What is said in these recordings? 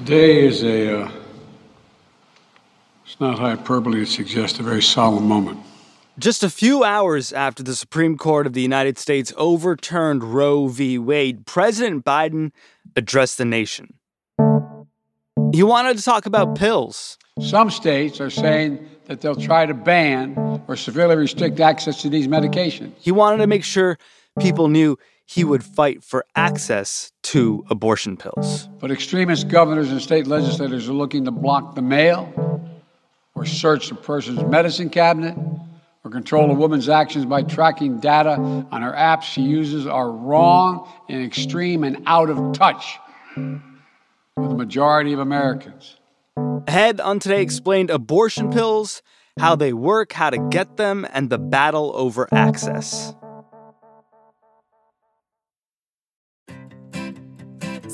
Today is a, uh, it's not hyperbole to suggest a very solemn moment. Just a few hours after the Supreme Court of the United States overturned Roe v. Wade, President Biden addressed the nation. He wanted to talk about pills. Some states are saying that they'll try to ban or severely restrict access to these medications. He wanted to make sure people knew he would fight for access to abortion pills. But extremist governors and state legislators are looking to block the mail or search a person's medicine cabinet or control a woman's actions by tracking data on her apps she uses are wrong and extreme and out of touch with the majority of Americans. Ahead on Today explained abortion pills, how they work, how to get them, and the battle over access.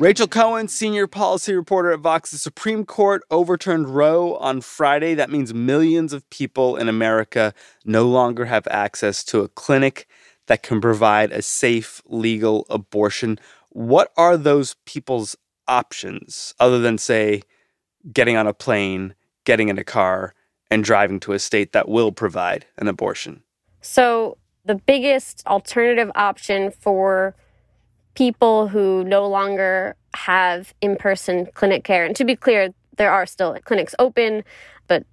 Rachel Cohen, senior policy reporter at Vox, the Supreme Court overturned Roe on Friday. That means millions of people in America no longer have access to a clinic that can provide a safe, legal abortion. What are those people's options other than, say, getting on a plane, getting in a car, and driving to a state that will provide an abortion? So, the biggest alternative option for people who no longer have in person clinic care, and to be clear, there are still clinics open, but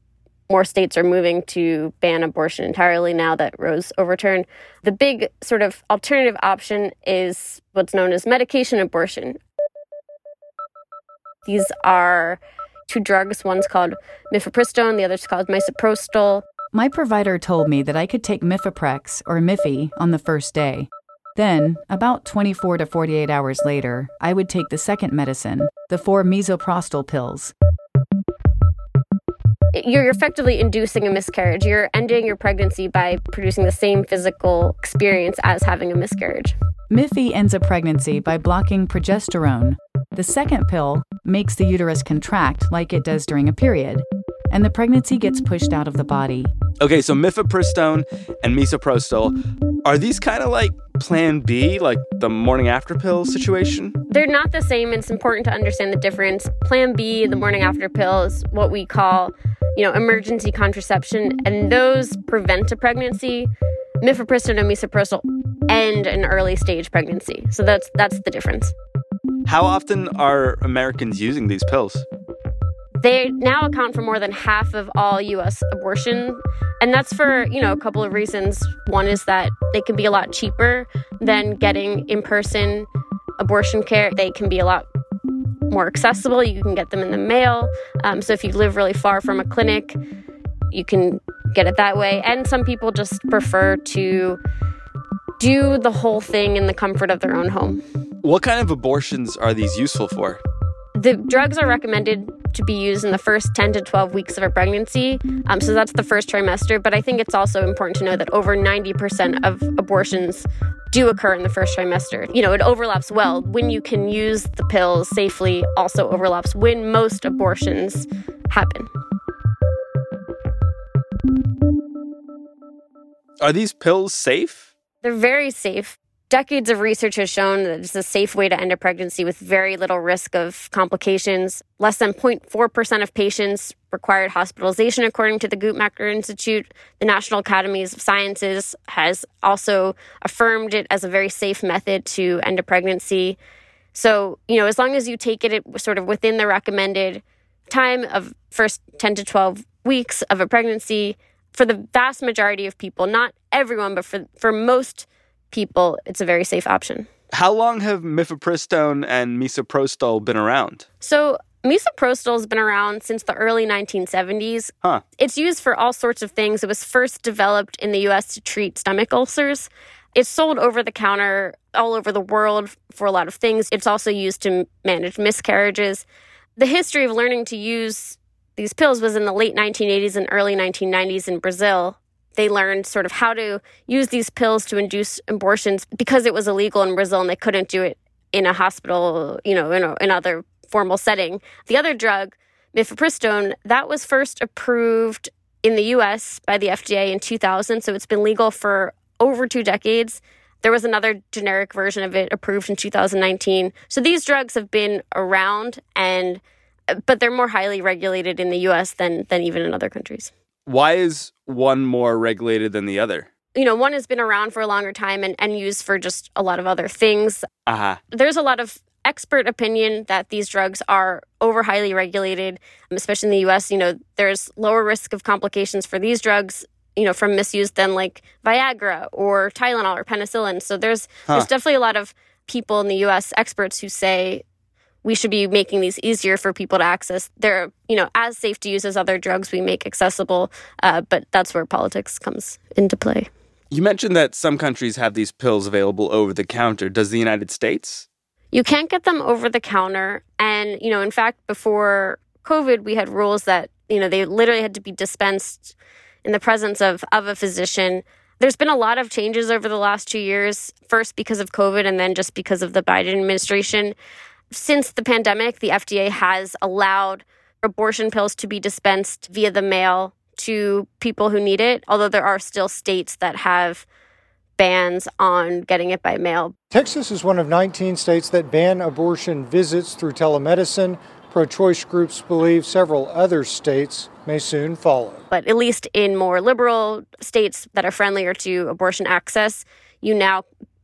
more states are moving to ban abortion entirely now that Roe's overturned. The big sort of alternative option is what's known as medication abortion. These are two drugs. One's called mifepristone, the other's called misoprostol. My provider told me that I could take Mifeprex or Miffy on the first day. Then, about 24 to 48 hours later, I would take the second medicine, the four misoprostol pills. You're effectively inducing a miscarriage. You're ending your pregnancy by producing the same physical experience as having a miscarriage. Miffy ends a pregnancy by blocking progesterone. The second pill makes the uterus contract like it does during a period, and the pregnancy gets pushed out of the body. Okay, so mifepristone and misoprostol, are these kind of like plan B, like the morning after pill situation? They're not the same. It's important to understand the difference. Plan B, the morning after pill, is what we call, you know, emergency contraception, and those prevent a pregnancy. Mifepristone and misoprostol end an early stage pregnancy. So that's that's the difference. How often are Americans using these pills? They now account for more than half of all US abortion. And that's for, you know, a couple of reasons. One is that they can be a lot cheaper than getting in-person abortion care. They can be a lot more accessible. You can get them in the mail. Um, so if you live really far from a clinic, you can get it that way. And some people just prefer to do the whole thing in the comfort of their own home. What kind of abortions are these useful for? The drugs are recommended to be used in the first 10 to 12 weeks of a pregnancy. Um, so that's the first trimester. But I think it's also important to know that over 90% of abortions do occur in the first trimester. You know, it overlaps well. When you can use the pills safely, also overlaps when most abortions happen. Are these pills safe? They're very safe. Decades of research has shown that it's a safe way to end a pregnancy with very little risk of complications. Less than 0.4% of patients required hospitalization, according to the Guttmacher Institute. The National Academies of Sciences has also affirmed it as a very safe method to end a pregnancy. So, you know, as long as you take it sort of within the recommended time of first 10 to 12 weeks of a pregnancy, for the vast majority of people, not everyone, but for, for most people, it's a very safe option. How long have mifepristone and misoprostol been around? So, misoprostol has been around since the early 1970s. Huh. It's used for all sorts of things. It was first developed in the US to treat stomach ulcers. It's sold over the counter all over the world for a lot of things. It's also used to manage miscarriages. The history of learning to use these pills was in the late 1980s and early 1990s in Brazil they learned sort of how to use these pills to induce abortions because it was illegal in Brazil and they couldn't do it in a hospital, you know, in a, in formal setting. The other drug, mifepristone, that was first approved in the US by the FDA in 2000, so it's been legal for over 2 decades. There was another generic version of it approved in 2019. So these drugs have been around and but they're more highly regulated in the US than than even in other countries. Why is one more regulated than the other? You know, one has been around for a longer time and, and used for just a lot of other things. Uh-huh. There's a lot of expert opinion that these drugs are over highly regulated, especially in the US. You know, there's lower risk of complications for these drugs, you know, from misuse than like Viagra or Tylenol or penicillin. So there's huh. there's definitely a lot of people in the US experts who say we should be making these easier for people to access. They're, you know, as safe to use as other drugs we make accessible, uh, but that's where politics comes into play. You mentioned that some countries have these pills available over the counter. Does the United States? You can't get them over the counter. And, you know, in fact, before COVID, we had rules that, you know, they literally had to be dispensed in the presence of, of a physician. There's been a lot of changes over the last two years, first because of COVID and then just because of the Biden administration. Since the pandemic, the FDA has allowed abortion pills to be dispensed via the mail to people who need it, although there are still states that have bans on getting it by mail. Texas is one of 19 states that ban abortion visits through telemedicine. Pro choice groups believe several other states may soon follow. But at least in more liberal states that are friendlier to abortion access, you now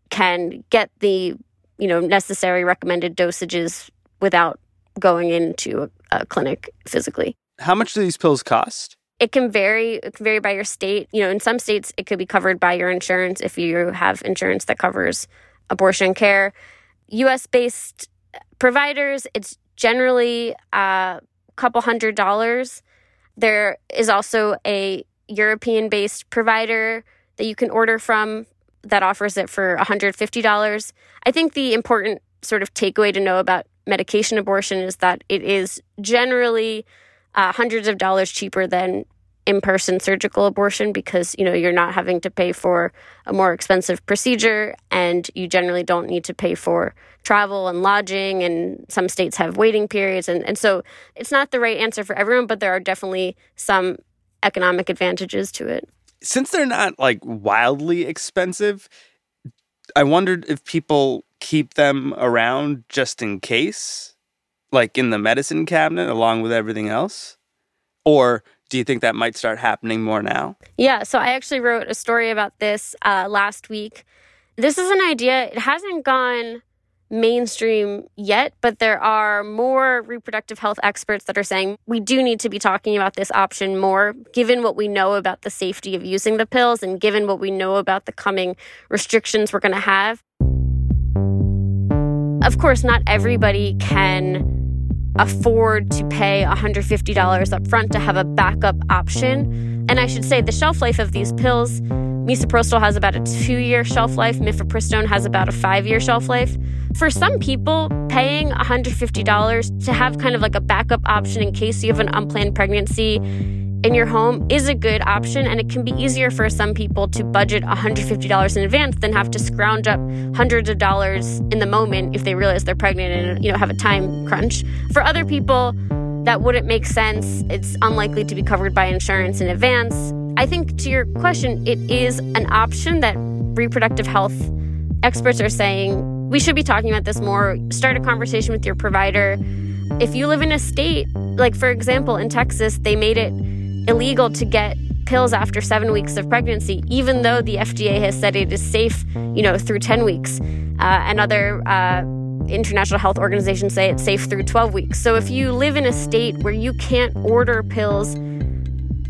can get the you know, necessary recommended dosages without going into a, a clinic physically. How much do these pills cost? It can vary. It can vary by your state. You know, in some states, it could be covered by your insurance if you have insurance that covers abortion care. U.S. based providers, it's generally a couple hundred dollars. There is also a European based provider that you can order from that offers it for $150. I think the important sort of takeaway to know about medication abortion is that it is generally uh, hundreds of dollars cheaper than in-person surgical abortion because you know you're not having to pay for a more expensive procedure and you generally don't need to pay for travel and lodging and some states have waiting periods and, and so it's not the right answer for everyone but there are definitely some economic advantages to it since they're not like wildly expensive, I wondered if people keep them around just in case, like in the medicine cabinet along with everything else? Or do you think that might start happening more now? Yeah, so I actually wrote a story about this uh, last week. This is an idea, it hasn't gone mainstream yet, but there are more reproductive health experts that are saying we do need to be talking about this option more, given what we know about the safety of using the pills and given what we know about the coming restrictions we're going to have. Of course, not everybody can afford to pay $150 up front to have a backup option. And I should say the shelf life of these pills Misoprostol has about a two year shelf life, mifepristone has about a five year shelf life. For some people, paying $150 to have kind of like a backup option in case you have an unplanned pregnancy in your home is a good option and it can be easier for some people to budget $150 in advance than have to scrounge up hundreds of dollars in the moment if they realize they're pregnant and you know have a time crunch. For other people, that wouldn't make sense. It's unlikely to be covered by insurance in advance I think to your question, it is an option that reproductive health experts are saying we should be talking about this more. Start a conversation with your provider. If you live in a state, like for example, in Texas, they made it illegal to get pills after seven weeks of pregnancy, even though the FDA has said it is safe, you know, through 10 weeks. Uh, and other uh, international health organizations say it's safe through 12 weeks. So if you live in a state where you can't order pills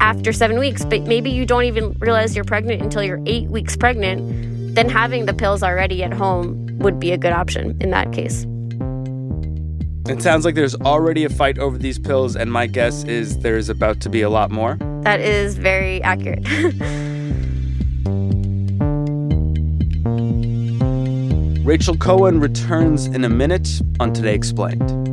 after seven weeks, but maybe you don't even realize you're pregnant until you're eight weeks pregnant, then having the pills already at home would be a good option in that case. It sounds like there's already a fight over these pills, and my guess is there's about to be a lot more. That is very accurate. Rachel Cohen returns in a minute on Today Explained.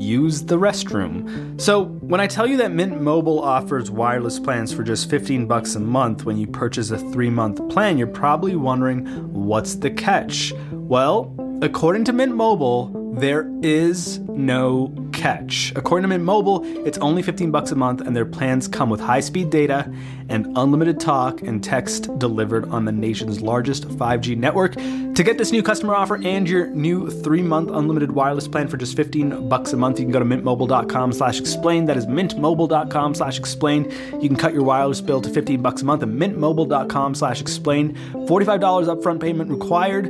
use the restroom. So, when I tell you that Mint Mobile offers wireless plans for just 15 bucks a month when you purchase a 3-month plan, you're probably wondering what's the catch? Well, according to Mint Mobile, there is no catch. According to Mint Mobile, it's only 15 bucks a month and their plans come with high-speed data and unlimited talk and text delivered on the nation's largest 5G network. To get this new customer offer and your new 3-month unlimited wireless plan for just 15 bucks a month, you can go to mintmobile.com/explain. That is mintmobile.com/explain. You can cut your wireless bill to 15 bucks a month at mintmobile.com/explain. $45 upfront payment required,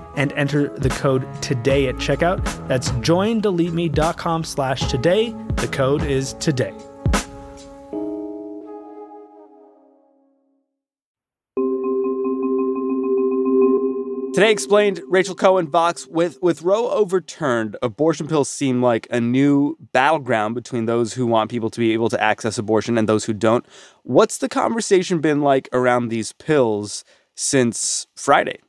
and enter the code today at checkout. That's joindeleteme.com slash today. The code is today. Today explained Rachel Cohen Vox with with Roe overturned, abortion pills seem like a new battleground between those who want people to be able to access abortion and those who don't. What's the conversation been like around these pills since Friday?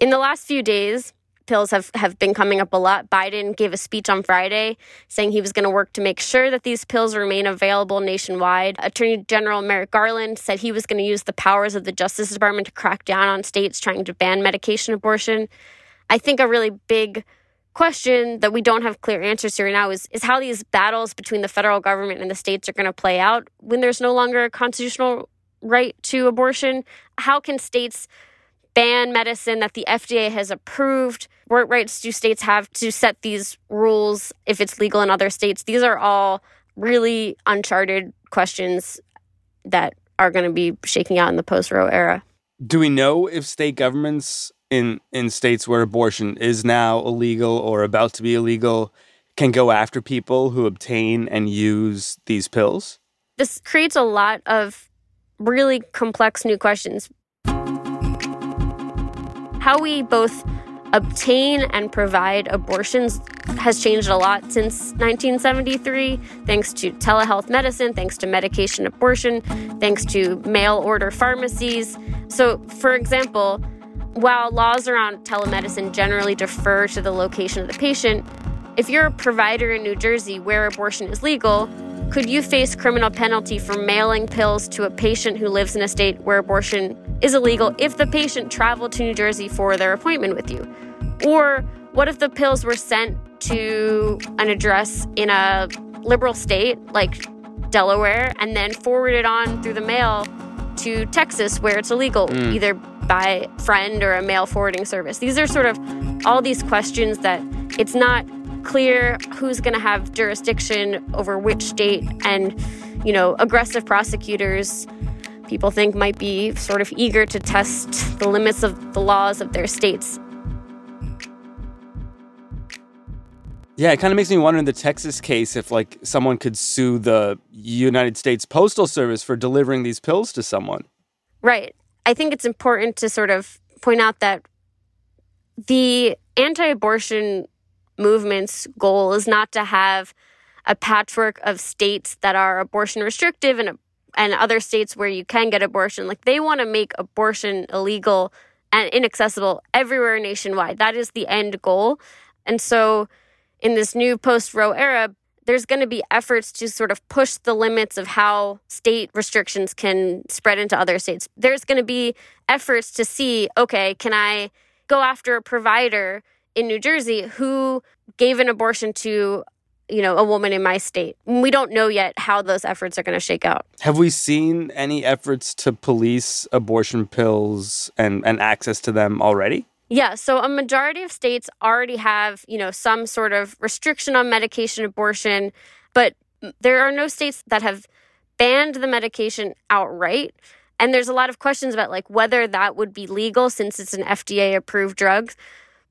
In the last few days, pills have, have been coming up a lot. Biden gave a speech on Friday saying he was going to work to make sure that these pills remain available nationwide. Attorney General Merrick Garland said he was going to use the powers of the Justice Department to crack down on states trying to ban medication abortion. I think a really big question that we don't have clear answers to right now is, is how these battles between the federal government and the states are going to play out when there's no longer a constitutional right to abortion. How can states ban medicine that the FDA has approved? What rights do states have to set these rules if it's legal in other states? These are all really uncharted questions that are going to be shaking out in the post Roe era. Do we know if state governments in in states where abortion is now illegal or about to be illegal can go after people who obtain and use these pills? This creates a lot of really complex new questions. How we both obtain and provide abortions has changed a lot since 1973, thanks to telehealth medicine, thanks to medication abortion, thanks to mail order pharmacies. So, for example, while laws around telemedicine generally defer to the location of the patient, if you're a provider in New Jersey where abortion is legal, could you face criminal penalty for mailing pills to a patient who lives in a state where abortion is illegal if the patient traveled to New Jersey for their appointment with you? Or what if the pills were sent to an address in a liberal state like Delaware and then forwarded on through the mail to Texas where it's illegal, Mm. either by friend or a mail forwarding service? These are sort of all these questions that it's not clear who's going to have jurisdiction over which state and you know aggressive prosecutors people think might be sort of eager to test the limits of the laws of their states Yeah, it kind of makes me wonder in the Texas case if like someone could sue the United States Postal Service for delivering these pills to someone. Right. I think it's important to sort of point out that the anti abortion movement's goal is not to have a patchwork of states that are abortion restrictive and, and other states where you can get abortion. Like they want to make abortion illegal and inaccessible everywhere nationwide. That is the end goal. And so in this new post Roe era, there's going to be efforts to sort of push the limits of how state restrictions can spread into other states. There's going to be efforts to see, okay, can I go after a provider in New Jersey who gave an abortion to, you know, a woman in my state? We don't know yet how those efforts are going to shake out. Have we seen any efforts to police abortion pills and, and access to them already? Yeah, so a majority of states already have, you know, some sort of restriction on medication abortion, but there are no states that have banned the medication outright. And there's a lot of questions about like whether that would be legal since it's an FDA approved drug.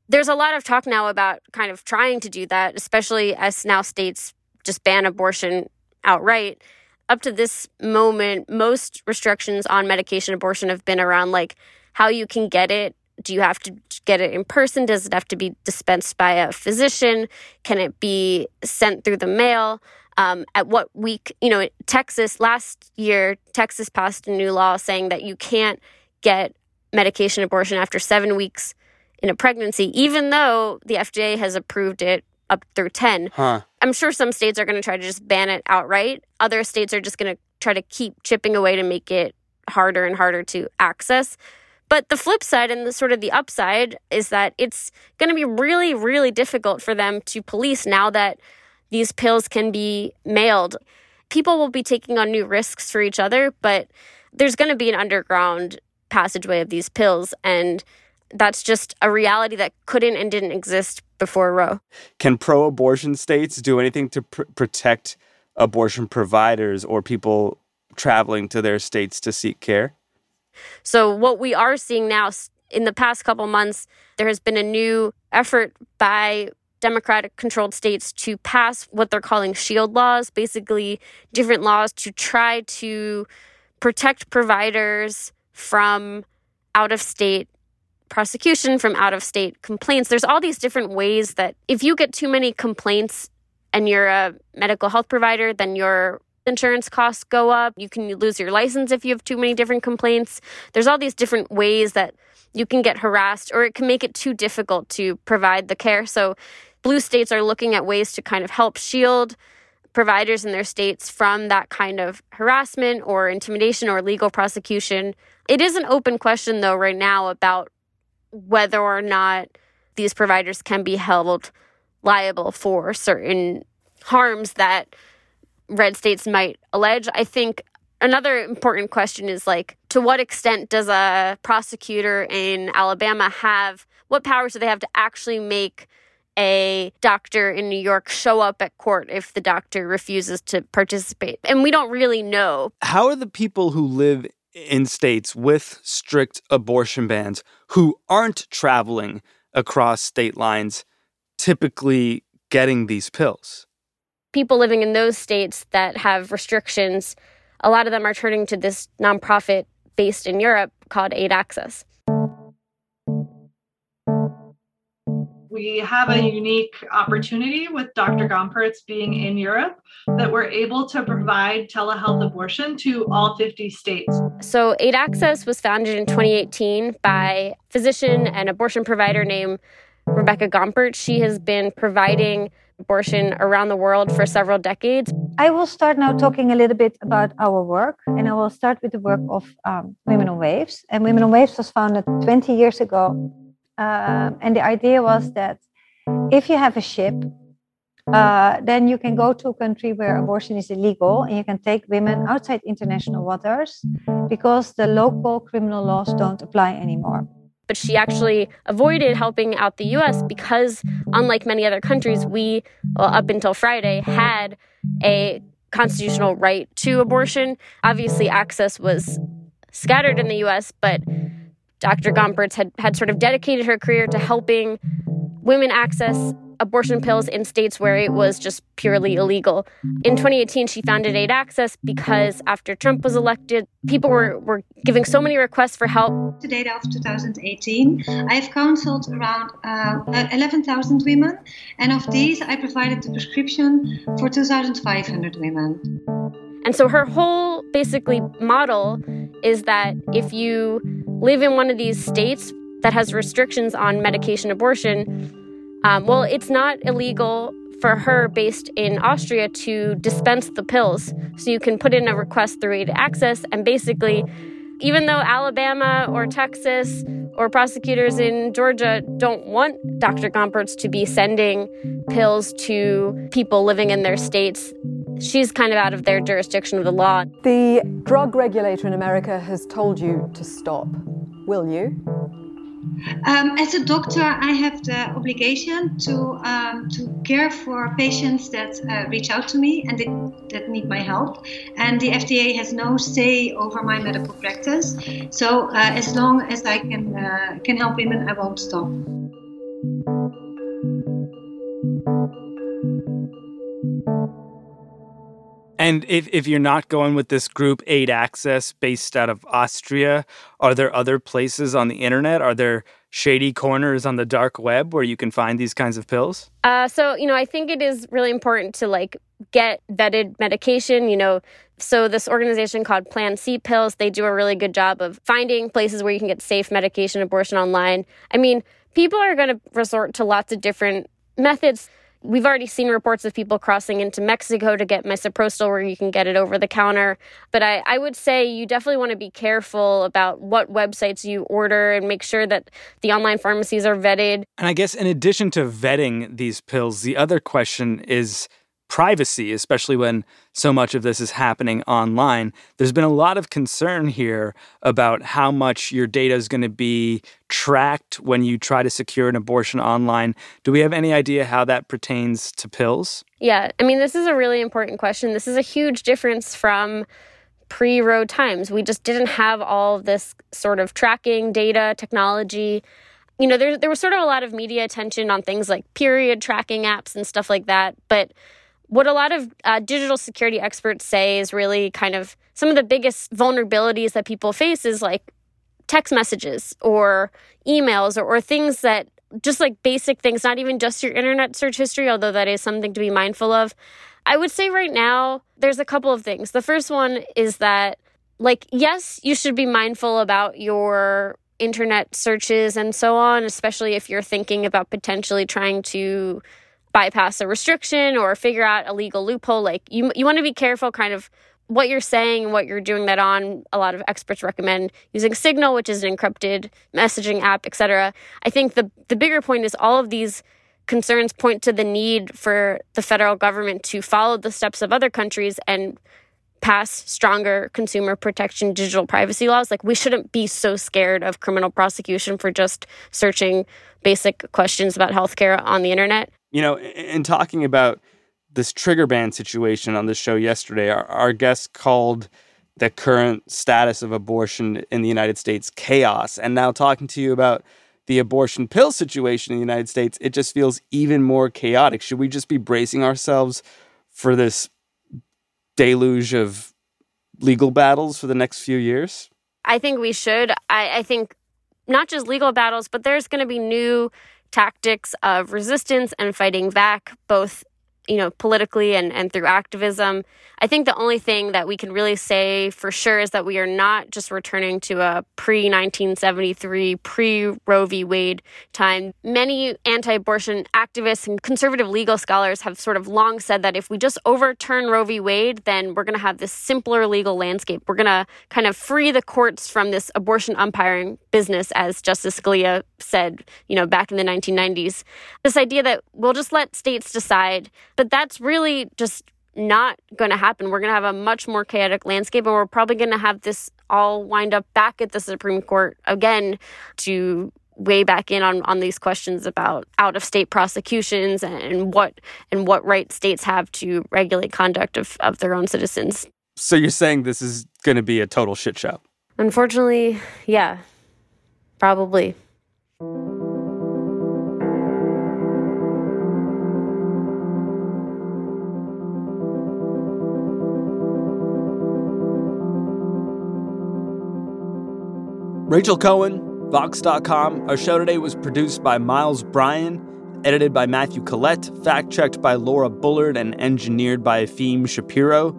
There's a lot of talk now about kind of trying to do that, especially as now states just ban abortion outright. Up to this moment, most restrictions on medication abortion have been around like how you can get it do you have to get it in person? Does it have to be dispensed by a physician? Can it be sent through the mail? Um, at what week, you know, Texas last year, Texas passed a new law saying that you can't get medication abortion after seven weeks in a pregnancy, even though the FDA has approved it up through 10. Huh. I'm sure some states are going to try to just ban it outright. Other states are just going to try to keep chipping away to make it harder and harder to access. But the flip side and the sort of the upside is that it's going to be really, really difficult for them to police now that these pills can be mailed. People will be taking on new risks for each other, but there's going to be an underground passageway of these pills. And that's just a reality that couldn't and didn't exist before Roe. Can pro abortion states do anything to pr- protect abortion providers or people traveling to their states to seek care? So, what we are seeing now in the past couple months, there has been a new effort by Democratic controlled states to pass what they're calling shield laws, basically, different laws to try to protect providers from out of state prosecution, from out of state complaints. There's all these different ways that if you get too many complaints and you're a medical health provider, then your insurance costs go up. You can lose your license if you have too many different complaints. There's all these different ways that you can get harassed, or it can make it too difficult to provide the care. So, blue states are looking at ways to kind of help shield providers in their states from that kind of harassment or intimidation or legal prosecution. It is an open question, though, right now about whether or not these providers can be held liable for certain harms that red states might allege. I think another important question is like to what extent does a prosecutor in Alabama have what powers do they have to actually make a doctor in New York show up at court if the doctor refuses to participate? And we don't really know. How are the people who live in states with strict abortion bans who aren't traveling across state lines typically getting these pills? people living in those states that have restrictions a lot of them are turning to this nonprofit based in Europe called Aid Access. We have a unique opportunity with Dr. Gomperts being in Europe that we're able to provide telehealth abortion to all 50 states. So, Aid Access was founded in 2018 by physician and abortion provider named Rebecca Gomperts. She has been providing abortion around the world for several decades. I will start now talking a little bit about our work, and I will start with the work of um, Women on Waves. And Women on Waves was founded 20 years ago um, and the idea was that if you have a ship, uh, then you can go to a country where abortion is illegal and you can take women outside international waters because the local criminal laws don't apply anymore. But she actually avoided helping out the US because, unlike many other countries, we, well, up until Friday, had a constitutional right to abortion. Obviously, access was scattered in the US, but Dr. Gomperts had, had sort of dedicated her career to helping women access abortion pills in states where it was just purely illegal. In 2018, she founded Aid Access because after Trump was elected, people were, were giving so many requests for help. To date of 2018, I've counseled around uh, 11,000 women, and of these, I provided the prescription for 2,500 women. And so her whole basically model is that if you live in one of these states that has restrictions on medication abortion, um, well, it's not illegal for her based in Austria to dispense the pills. So you can put in a request through Aid Access, and basically, even though Alabama or Texas or prosecutors in Georgia don't want Dr. Gomperts to be sending pills to people living in their states, she's kind of out of their jurisdiction of the law. The drug regulator in America has told you to stop. Will you? Um, as a doctor, I have the obligation to um, to care for patients that uh, reach out to me and that, that need my help. And the FDA has no say over my medical practice. So uh, as long as I can uh, can help women, I won't stop. And if, if you're not going with this group Aid Access based out of Austria, are there other places on the internet? Are there shady corners on the dark web where you can find these kinds of pills? Uh, so, you know, I think it is really important to like get vetted medication, you know. So this organization called Plan C Pills, they do a really good job of finding places where you can get safe medication abortion online. I mean, people are going to resort to lots of different methods. We've already seen reports of people crossing into Mexico to get misoprostol where you can get it over the counter. But I, I would say you definitely want to be careful about what websites you order and make sure that the online pharmacies are vetted. And I guess in addition to vetting these pills, the other question is privacy, especially when so much of this is happening online. There's been a lot of concern here about how much your data is going to be tracked when you try to secure an abortion online. Do we have any idea how that pertains to pills? Yeah, I mean, this is a really important question. This is a huge difference from pre Roe times. We just didn't have all this sort of tracking data technology you know, there, there was sort of a lot of media attention on things like period tracking apps and stuff like that. But what a lot of uh, digital security experts say is really kind of some of the biggest vulnerabilities that people face is like text messages or emails or, or things that just like basic things, not even just your internet search history, although that is something to be mindful of. I would say right now, there's a couple of things. The first one is that, like, yes, you should be mindful about your internet searches and so on, especially if you're thinking about potentially trying to bypass a restriction or figure out a legal loophole. Like you, you want to be careful, kind of what you're saying and what you're doing that on. A lot of experts recommend using Signal, which is an encrypted messaging app, etc. I think the the bigger point is all of these concerns point to the need for the federal government to follow the steps of other countries and pass stronger consumer protection digital privacy laws. Like we shouldn't be so scared of criminal prosecution for just searching basic questions about healthcare on the internet. You know, in talking about this trigger ban situation on the show yesterday, our, our guest called the current status of abortion in the United States chaos. And now talking to you about the abortion pill situation in the United States, it just feels even more chaotic. Should we just be bracing ourselves for this deluge of legal battles for the next few years? I think we should. I, I think not just legal battles, but there's going to be new tactics of resistance and fighting back, both you know, politically and, and through activism. I think the only thing that we can really say for sure is that we are not just returning to a pre 1973, pre Roe v. Wade time. Many anti abortion activists and conservative legal scholars have sort of long said that if we just overturn Roe v. Wade, then we're going to have this simpler legal landscape. We're going to kind of free the courts from this abortion umpiring business, as Justice Scalia said, you know, back in the 1990s. This idea that we'll just let states decide but that's really just not going to happen. We're going to have a much more chaotic landscape, and we're probably going to have this all wind up back at the Supreme Court again to weigh back in on, on these questions about out of state prosecutions and what and what rights states have to regulate conduct of, of their own citizens. So you're saying this is going to be a total shit show? Unfortunately, yeah, probably. Rachel Cohen, Vox.com. Our show today was produced by Miles Bryan, edited by Matthew Collette, fact checked by Laura Bullard, and engineered by Efim Shapiro.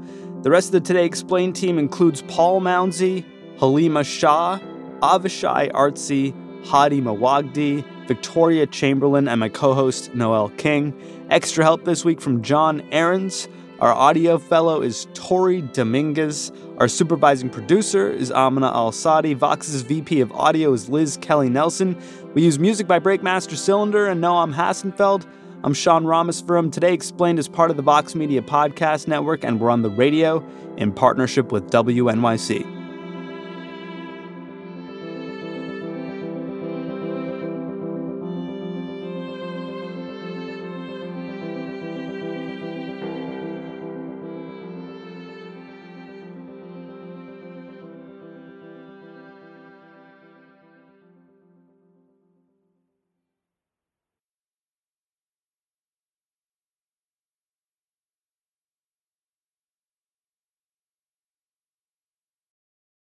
The rest of the Today Explained team includes Paul Mounsey, Halima Shah, Avishai Artsy, Hady Mawajdeh, Victoria Chamberlain, and my co host Noel King. Extra help this week from John Ahrens. Our audio fellow is Tori Dominguez. Our supervising producer is Amina Al Sadi. Vox's VP of audio is Liz Kelly Nelson. We use music by Breakmaster Cylinder and Noam Hassenfeld. I'm Sean Rameswaram. Today Explained is part of the Vox Media Podcast Network, and we're on the radio in partnership with WNYC.